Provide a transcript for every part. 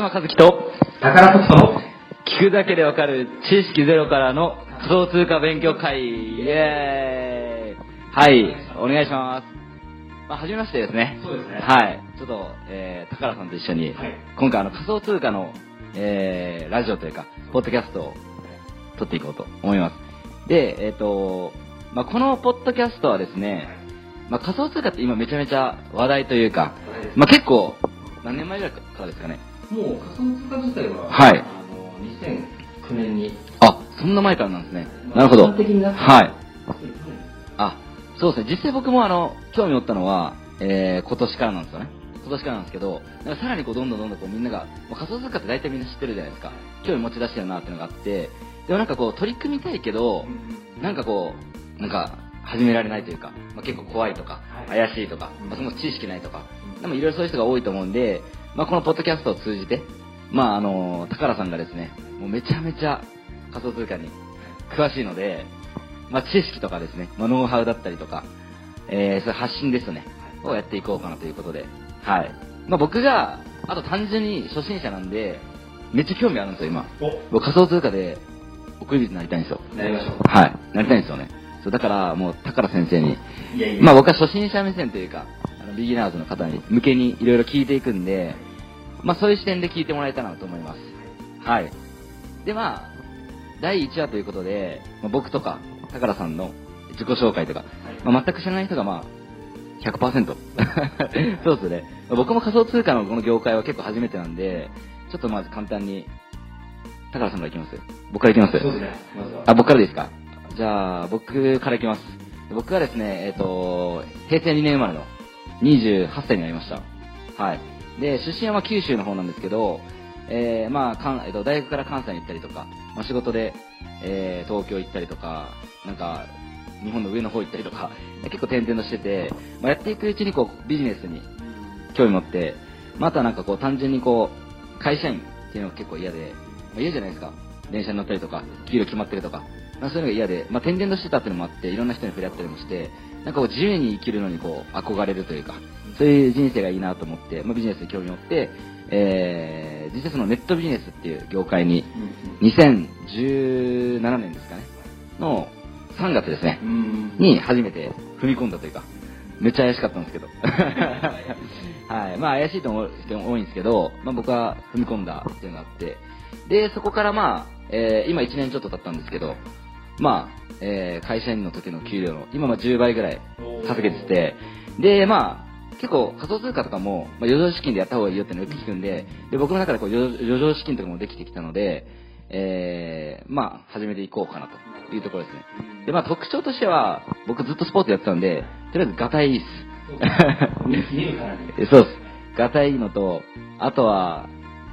間和樹と、宝特の聞くだけでわかる知識ゼロからの仮想通貨勉強会、イエーイはい、お願いします。まあ、はじめましてですね。そうですねはい。ちょっと、えー、高良さんと一緒に、はい今回あの仮想通貨の、えー、ラジオというか、ポッドキャストを撮っていこうと思います。で、えっ、と、まあ、このポッドキャストはですね、まあ、仮想通貨って今めちゃめちゃ話題というか、まあ、結構、何年前ぐらいからですかね。もう仮想通貨自体は、はいあの、2009年に、あ、そんな前からなんですね。なるほど。はい。あ、そうですね。実際僕もあの、興味持ったのは、えー、今年からなんですよね。今年からなんですけど、なんかさらにこう、どんどんどんどんこう、みんなが、もう仮想通貨って大体みんな知ってるじゃないですか。興味持ち出してるなっていうのがあって、でもなんかこう、取り組みたいけど、なんかこう、なんか、始められないというか、まあ、結構怖いとか、はい怪しいとか、まあ、その知識ないとか、でもいろいろそういう人が多いと思うんで、まあ、このポッドキャストを通じて、まあ、あの、高良さんがですね、もうめちゃめちゃ仮想通貨に 詳しいので、まあ、知識とかですね、まあ、ノウハウだったりとか、えー、そういう発信ですね、をやっていこうかなということで、はい。まあ、僕が、あと単純に初心者なんで、めっちゃ興味あるんですよ、今。お、僕仮想通貨で、送り人になりたいんですよ。なりましょう。はい。なりたいんですよね。そう、だから、もう、高良先生に、いやいや、まあ僕は初心者目線というか、あのビギナーズの方に向けにいろいろ聞いていくんで、まあそういう視点で聞いてもらえたらなと思います。はい。でまあ、第1話ということで、まあ、僕とか、高良さんの自己紹介とか、まあ、全く知らない人がまあ、100%。そうですね。まあ僕も仮想通貨のこの業界は結構初めてなんで、ちょっとまず簡単に、高良さんからいきます？僕からいきます？そうですね。ま。あ、僕からですか？じゃあ、僕からいきます。僕はですね、えっ、と、平成2年生まれの28歳になりました。はい。で、出身は九州の方なんですけど、えー、まあ、かんえっと、大学から関西に行ったりとか、まあ、仕事で、えー、東京行ったりとか、なんか、日本の上の方行ったりとか、結構転々としてて、まあ、やっていくうちにこう、ビジネスに興味持って、まあ、あとはなんかこう、単純にこう、会社員っていうのが結構嫌で、まあ、嫌じゃないですか。電車に乗ったりとか、給料決まってるとか、まあ、そういうのが嫌で、まあ、転々としてたっていうのもあって、いろんな人に触れ合ったりもして、なんかこう、自由に生きるのにこう、憧れるというか、そういう人生がいいなと思って、まあ、ビジネスに興味を持って、えー、実際そのネットビジネスっていう業界に、2017年ですかね、の3月ですねう、ん。に初めて踏み込んだというか、めっちゃ怪しかったんですけど。はい。まあ怪しいと思う人も多いんですけど、まあ僕は踏み込んだっていうのがあって、で、そこからまあ、えー今1年ちょっと経ったんですけど、まあ、えー会社員の時の給料の、今まあ10倍ぐらい稼げてて、で、まあ、結構仮想通貨とかも、まあ、余剰資金でやった方がいいよってのをよく聞くんで、で、僕の中でこう余余剰資金とかもできてきたので、えー、まあ、始めていこうかなというところですね。で、まあ特徴としては、僕ずっとスポーツやってたんで、とりあえずガタイいいっす。そうです。ガタイいいのと、あとは、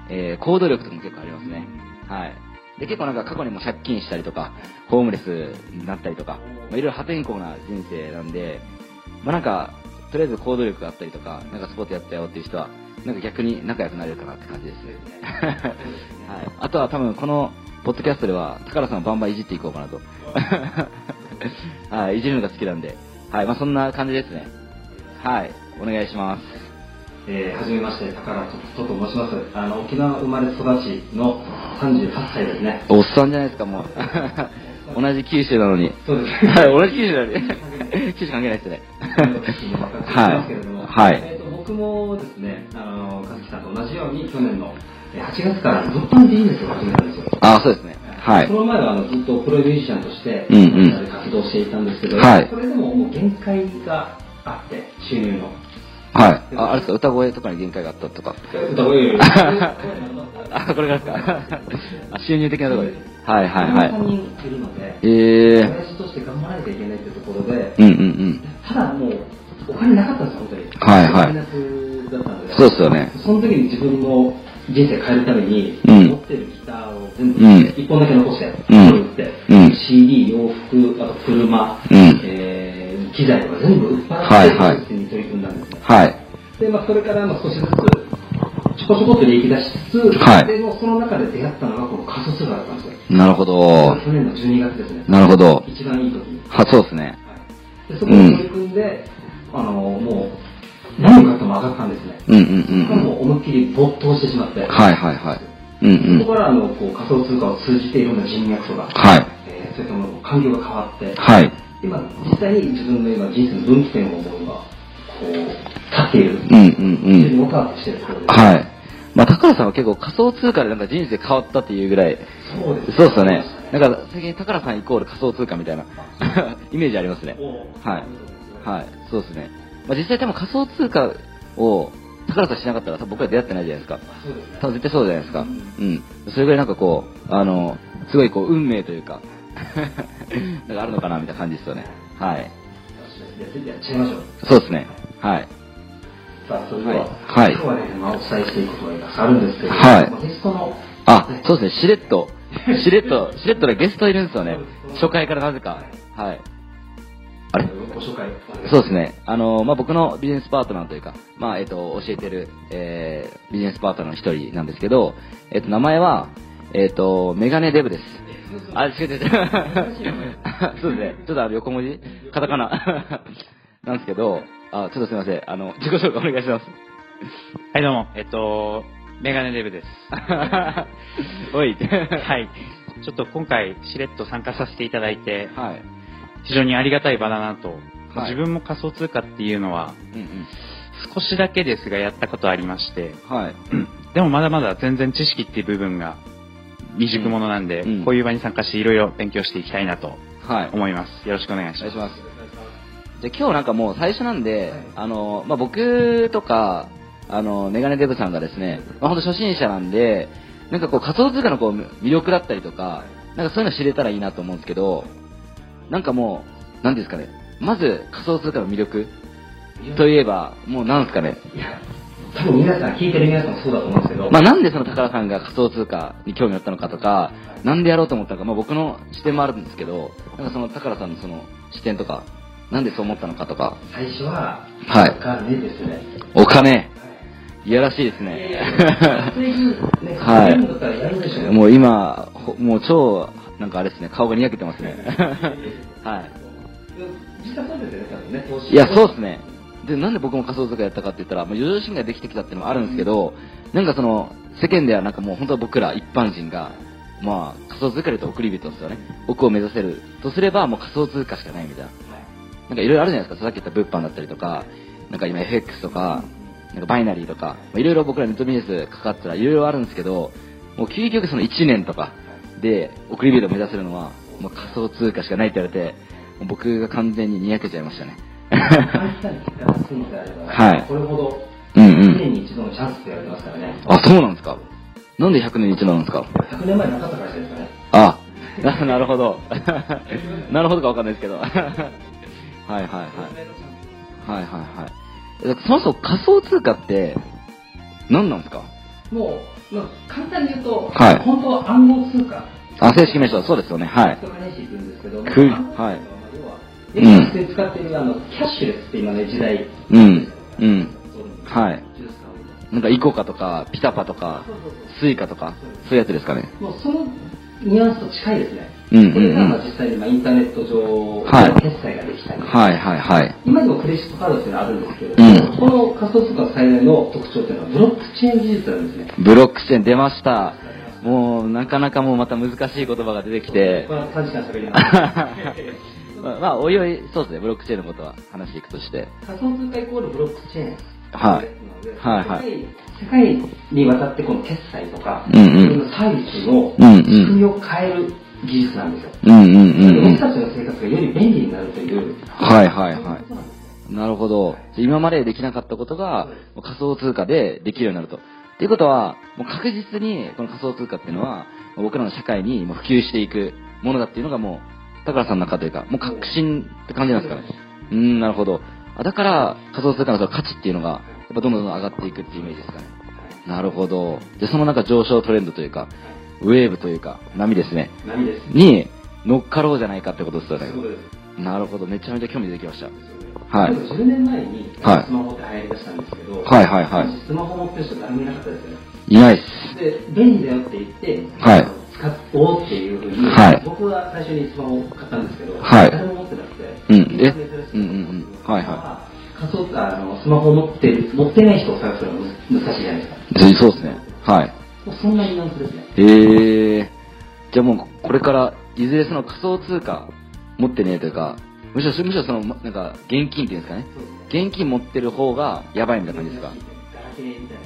えー、行動力とかも結構ありますね。はい。で、結構なんか過去にも借金したりとか、ホームレスになったりとか、まあ、いろいろ破天荒な人生なんで、まあなんか、とりあえず行動力があったりとか、なんかスポーツやったよっていう人は、なんか逆に仲良くなれるかなって感じですね。はい。あとは多分この、ポッドキャストでは、高良さんをバンバンいじっていこうかなと。はい、いじるのが好きなんで。はい、まあそんな感じですね。はい、お願いします。えー、はじめまして、宝とと申します。あの、沖縄生まれ育ちの38歳ですね。おっさんじゃないですか、もう。同じ九州なのに。そうですはい、同じ九州なのに。九州関係ないですね。ははいえーと僕もですね、あの、和樹さんと同じように去年のえー8月から物販ビジネスを始めたんですよ。あ、そうですね。はいそ。の前はあのずっとプロミュージシャンとして、うんうん活動していたんですけど、はいそれでももう限界があって、収入の。はい。あ、あれですか、歌声とかに限界があったとか。歌声より あ、これがですか。あ 収入的なところで。はいはいは3い。人いるので、え親父として頑張らなきゃいけないっていうところでー。、うんうんうん。ただもう、お金なかったんです、本当に。はいはいマイナスだったんで。そうっすよねその時に自分の人生変えるために、うん持ってるギターを全部、うん一本だけ残して、うんって、うん CD、洋服、あと車、うんえー機材とか全部売っ払って、はいはいに取り組んだんですね。はい。で、まあ、それからまあ少しずつ、ちょこちょこっと利益出しつつ、はいでもその中で出会ったのがこの仮想通貨だったんですよ。なるほど。去年の12月ですね。なるほど。一番いい時に。は、そうですね。でそこに取り組んで、あのもう何を買っても上がったんですね。うんうんうんうん。もう思いっきり没頭してしまって。はいはいはい。うんうん。そこからあのこう仮想通貨を通じていろんな人脈とか、はい。えーそういったものの環境が変わって、はい。今実際に自分の今人生の分岐点を思うのがこう立っている、うんうんう非常にん。ワクワクしてるところです。はい。まあ、高原さんは結構仮想通貨でなんか人生変わったっていうぐらい、そうですそうですよね。なんか最近高原さんイコール仮想通貨みたいな イメージありますね。おはい。はい。そうですね。まあ、実際多分仮想通貨を高原さんしなかったら多分僕ら出会ってないじゃないですか。そうですね。多分絶対そうじゃないですか。うん。それぐらいなんかこう、あの、すごいこう、運命というか、なんかあるのかなみたいな感じですよね。はい。やっちゃいましょう。そうですね。はい。さあ、それでは、はい今日はね、まあ、お伝えしていくことがあるんですけど、はいまあゲストの、あ、そうですね、しれっと、しれっと、しれっとでゲストいるんですよね。初回からなぜか。はい。あれ？そうですね。あの、まあ、僕のビジネスパートナーというか、まあ、えっ、と、教えてる、えー、ビジネスパートナーの一人なんですけど、えっ、と、名前は、えっ、と、メガネデブです。あ、違う違う違う。そうですね。ちょっとあの横文字？カタカナ。なんですけど、あ、ちょっとすいません。あの、自己紹介お願いします。はい、どうも。えっと、メガネデブです。おい。はい。ちょっと今回、しれっと参加させていただいて、はい。非常にありがたい場だなと。はい自分も仮想通貨っていうのは、うんうん。少しだけですがやったことありまして、はい。でもまだまだ全然知識っていう部分が未熟者なんで、うんこういう場に参加していろいろ勉強していきたいなとはい。思います。よろしくお願いします。お願いします。じゃあ今日なんかもう最初なんで、あの、まあ、僕とか、あの、メガネデブさんがですね、まあ、本当初心者なんで、なんかこう仮想通貨のこう魅力だったりとか、なんかそういうの知れたらいいなと思うんですけど、なんかもう、なんですかね、まず仮想通貨の魅力といえば、もうなんですかね、多分皆さん、聞いてる皆さんもそうだと思うんですけど、まあ、なんでその高田さんが仮想通貨に興味を持ったのかとか、なんでやろうと思ったのか、まあ、僕の視点もあるんですけど、なんかその高田さんのその視点とか、なんでそう思ったのかとか、最初は、はいお金ですね。お金、いやらしいですね。はい。もう今、ほもう超、なんかあれですね、顔がにやけてますね。はい。いや、そうですね。で、なんで僕も仮想通貨やったかって言ったら、まあ、余剰心ができてきたっていうのもあるんですけど、なんかその、世間ではなんかもう本当は僕ら一般人が、まあ、仮想通貨でと送り人ですよね。奥を目指せるとすれば、もう仮想通貨しかないみたいな。なんかいろいろあるじゃないですか。さっき言った物販だったりとか、なんか今 FX とか、なんかバイナリーとか、いろいろ僕らネットビジネスかかったらいろいろあるんですけど、もう究極その1年とかで送り人を目指せるのは、もう仮想通貨しかないって言われて、僕が完全ににやけちゃいましたね。簡単に結果がつくのであれば、はいこれほど、うんう1ん。年に一度のチャンスって言わますからね。あ、そうなんですか。なんで100年に一度なんですか100年前なかったからですかね。あ、な なるほど。なるほどかわかんないですけど。はいはいはい。はいはいはい。えそもそも仮想通貨って何なんですか？もう、まあ、簡単に言うと、はい本当は暗号通貨。あ、正式名称、そうですよね。はい。クリプトカレンシーって言うんですけど、はい使ってるあの、キャッシュレスって今ね、時代。うん。うん。はいなん。かイコカとか、ピタパとか、スイカとか、そういうやつですかね。もうそのニュアンスと近いですね。うん。うん。うん。これが実際にまあインターネット上はいで決済ができたり、はいはいはい。今でもクレジットカードっていうのはあるん。ですけどうん、この仮想通貨の最大の特徴っていうのはブロックチェーン技術なん。ですね。ブロックチェーン出ました。もう、なかなかもうまた難しい言葉が出てきてこ、れは3時間喋ります。まあ、まあ、おいおい、そうですね、ブロックチェーンのことは話していくとして。仮想通貨イコールブロックチェーン。はいはいはい世界にわたってこの決済とか、うんうんサービスのうんうん仕組みを変える技術なんですよ。うんうんうんうん。僕たちの生活がより便利になるという。はいはいはい。なるほど。今までできなかったことがもう仮想通貨でできるようになると。っていうことは、もう確実にこの仮想通貨っていうのは、僕らの社会に普及していくものだっていうのがもう、高原さんの中というか、もう確信って感じなんですかね。うーん、なるほど。あだから仮想通貨の価値っていうのが、やっぱどんどん上がっていくっていうイメージですかね。なるほど。で、その中上昇トレンドというか、ウェーブというか、波ですね。波です。に乗っかろうじゃないかってことですよねそうです。なるほど。めちゃめちゃ興味出てきました。はいでも10年前にはいスマホって流行りだしたんですけど、はいはいはいスマホ持ってる人誰もいなかったですよね。いないっす。で、便利だよって言って、はい使おうっていうふうに、はい僕は最初にスマホを買ったんですけど、はい誰も持ってなくて、うんえ？うんうんうんはいは仮想あのスマホを持ってる持ってない人を探すのが難しいじゃないですか。そうですね。はい。そんなニュアンスですね。へえ。じゃあもう、これから、いずれその仮想通貨持ってねえというか、むしろ、むしろその、まなんか、現金っていうんですかね。現金持ってる方がやばいみたいな感じですか？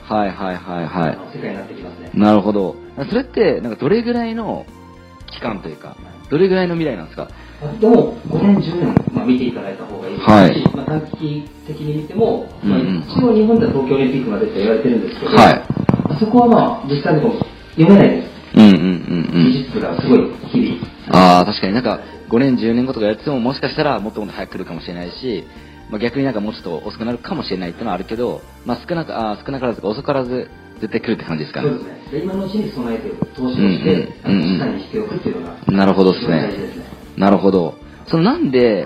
はいはいはいはい。世界になってきますね。なるほど。それって、なんかどれぐらいの期間というか、どれぐらいの未来なんですか？でも、5年、10年、まあ、見ていただいた方がいいですし、はいまあ、短期的に見ても、うんうんまあ、一応日本では東京オリンピックまでって言われてるんですけど、はいそこはまあ、実際にも読めないです。うんうんうんうん。技術がすごい日々。ああ、確かになんか、5年、10年後とかやってても、もしかしたらもっともっと早く来るかもしれないし、まあ、逆になんかもうちょっと遅くなるかもしれないっていうのはあるけど、まあ、少なく、あー少なからずか遅からず、絶対来るって感じですかねそうで。すね。で今のうちに備えて投資をして、うんうんにしておくっていうのが、なるほどですね。ですね。なるほど。そのなんで、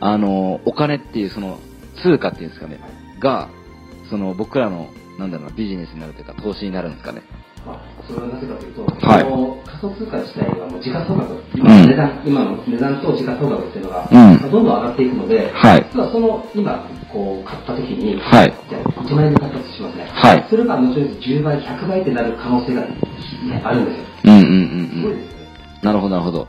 あの、お金っていうその通貨っていうんですかね、が、その僕らの、なんだろうな、ビジネスになるというか、投資になるんですかね。まあ、それはなぜかというと、はい仮想通貨自体はもう時価総額、ん今の値段、今の値段と時価総額っていうのが、うんまあどんどん上がっていくので、はい実はその今、こう買った時に、はいじゃあ1万円で買ったとしますね。はいそれが後々10倍、100倍ってなる可能性が、ね、あるんですよ。うんうんすうんうん。ごいですよね。なるほどなるほど。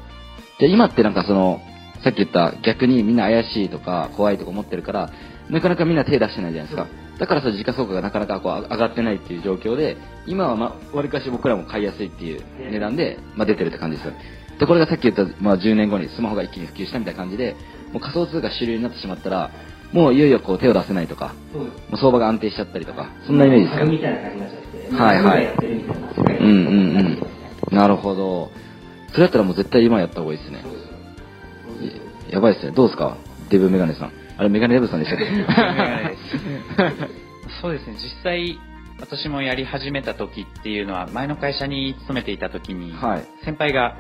じゃあ今ってなんかその、さっき言った逆にみんな怪しいとか怖いとか思ってるから、なかなかみんな手出してないじゃないですか。だからその時価総価がなかなかこう上がってないっていう状況で、今はまあ、割かし僕らも買いやすいっていう値段で、まあ出てるって感じですよ。で、これがさっき言った、まあ10年後にスマホが一気に普及したみたいな感じで、もう仮想通貨主流になってしまったら、もういよいよこう手を出せないとか。もう相場が安定しちゃったりとか、そんなイメージですかね。株みたいな感じになっちゃって、はいはいうんうんうん。なるほど。それだったらもう絶対今やった方がいいですね。やばいですね。どうですか？デブメガネさん。あれ、メガネデブさんでしたっけ？メガネそうですね、実際、私もやり始めた時っていうのは、前の会社に勤めていた時に、はい。先輩が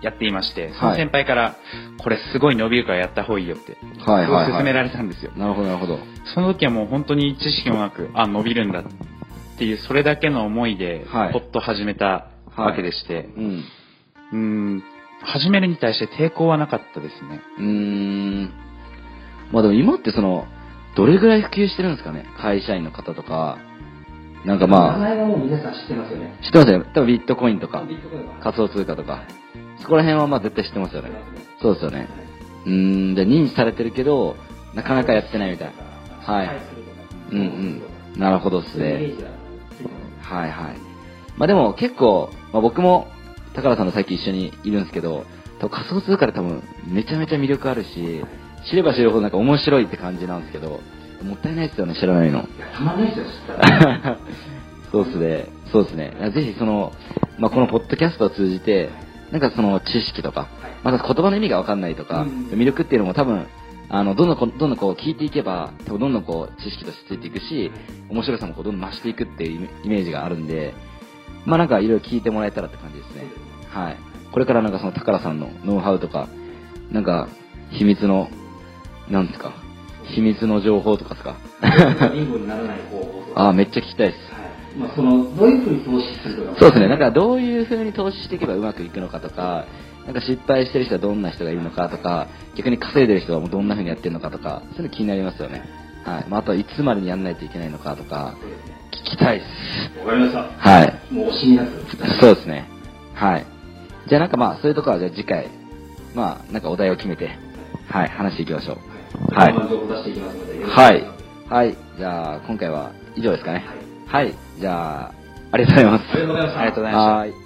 やっていまして、そはいの先輩から、これすごい伸びるからやった方がいいよって、はいはいはい。勧められたんですよ。なるほどなるほど。その時はもう本当に知識もなく、あ、伸びるんだっていう、それだけの思いで、はいポッと始めたわけでして、うん。うーん、始めるに対して抵抗はなかったですね。うーん。まあでも今ってその、どれぐらい普及してるんですかね？会社員の方とか。なんか名ま前はもう皆さん知ってますよね。あ、知ってますよね。多分ビットコインとか仮想通貨とか。そこら辺はまあ絶対知ってますよね。そうですよね。うーん、で認知されてるけど、なかなかやってないみたいな。はい。うんうん。なるほどですね。はいはい。まあでも結構、まあ僕も、高原さんとさっき一緒にいるんですけど、多分仮想通貨で多分めちゃめちゃ魅力あるし、知れば知るほどなんか面白いって感じなんですけど、もったいないですよね、知らないの。たまんないですよ、知ったら。そうですね。そうですね。ぜひその、まあこのポッドキャストを通じて、なんかその知識とか、また言葉の意味がわかんないとか、うん魅力っていうのも多分、あの、どんどんこう、どんどんこう聞いていけば、多分どんどんこう知識としてついていくし、面白さもこうどんどん増していくっていうイメイメージがあるんで、まあなんかいろいろ聞いてもらえたらって感じですね。はい。これからなんかその宝さんのノウハウとか、なんか秘密の、なんですか、秘密の情報とかですか？貧乏にならない方法とか。ああ、めっちゃ聞きたいです。はい。まあ、その、どういうふうに投資するとか。そうですね。なんかどういう風に投資していけばうまくいくのかとか、なんか失敗してる人はどんな人がいるのかとか、逆に稼いでる人はもうどんな風にやってるのかとか、そういうの気になりますよね。はい。まあ、あとはいつまでにやんないといけないのかとか。聞きたいです。わかりました。はい。もう惜しみなく。そうですね。はい。じゃあなんかまあ、そういうところはじゃあ次回、まあ、なんかお題を決めて、はい、話していきましょう。はい情報出していきますので。はい。はい。じゃあ、今回は以上ですかね。はい。じゃあ、ありがとうございます。ありがとうございましたありがとうございました。はい。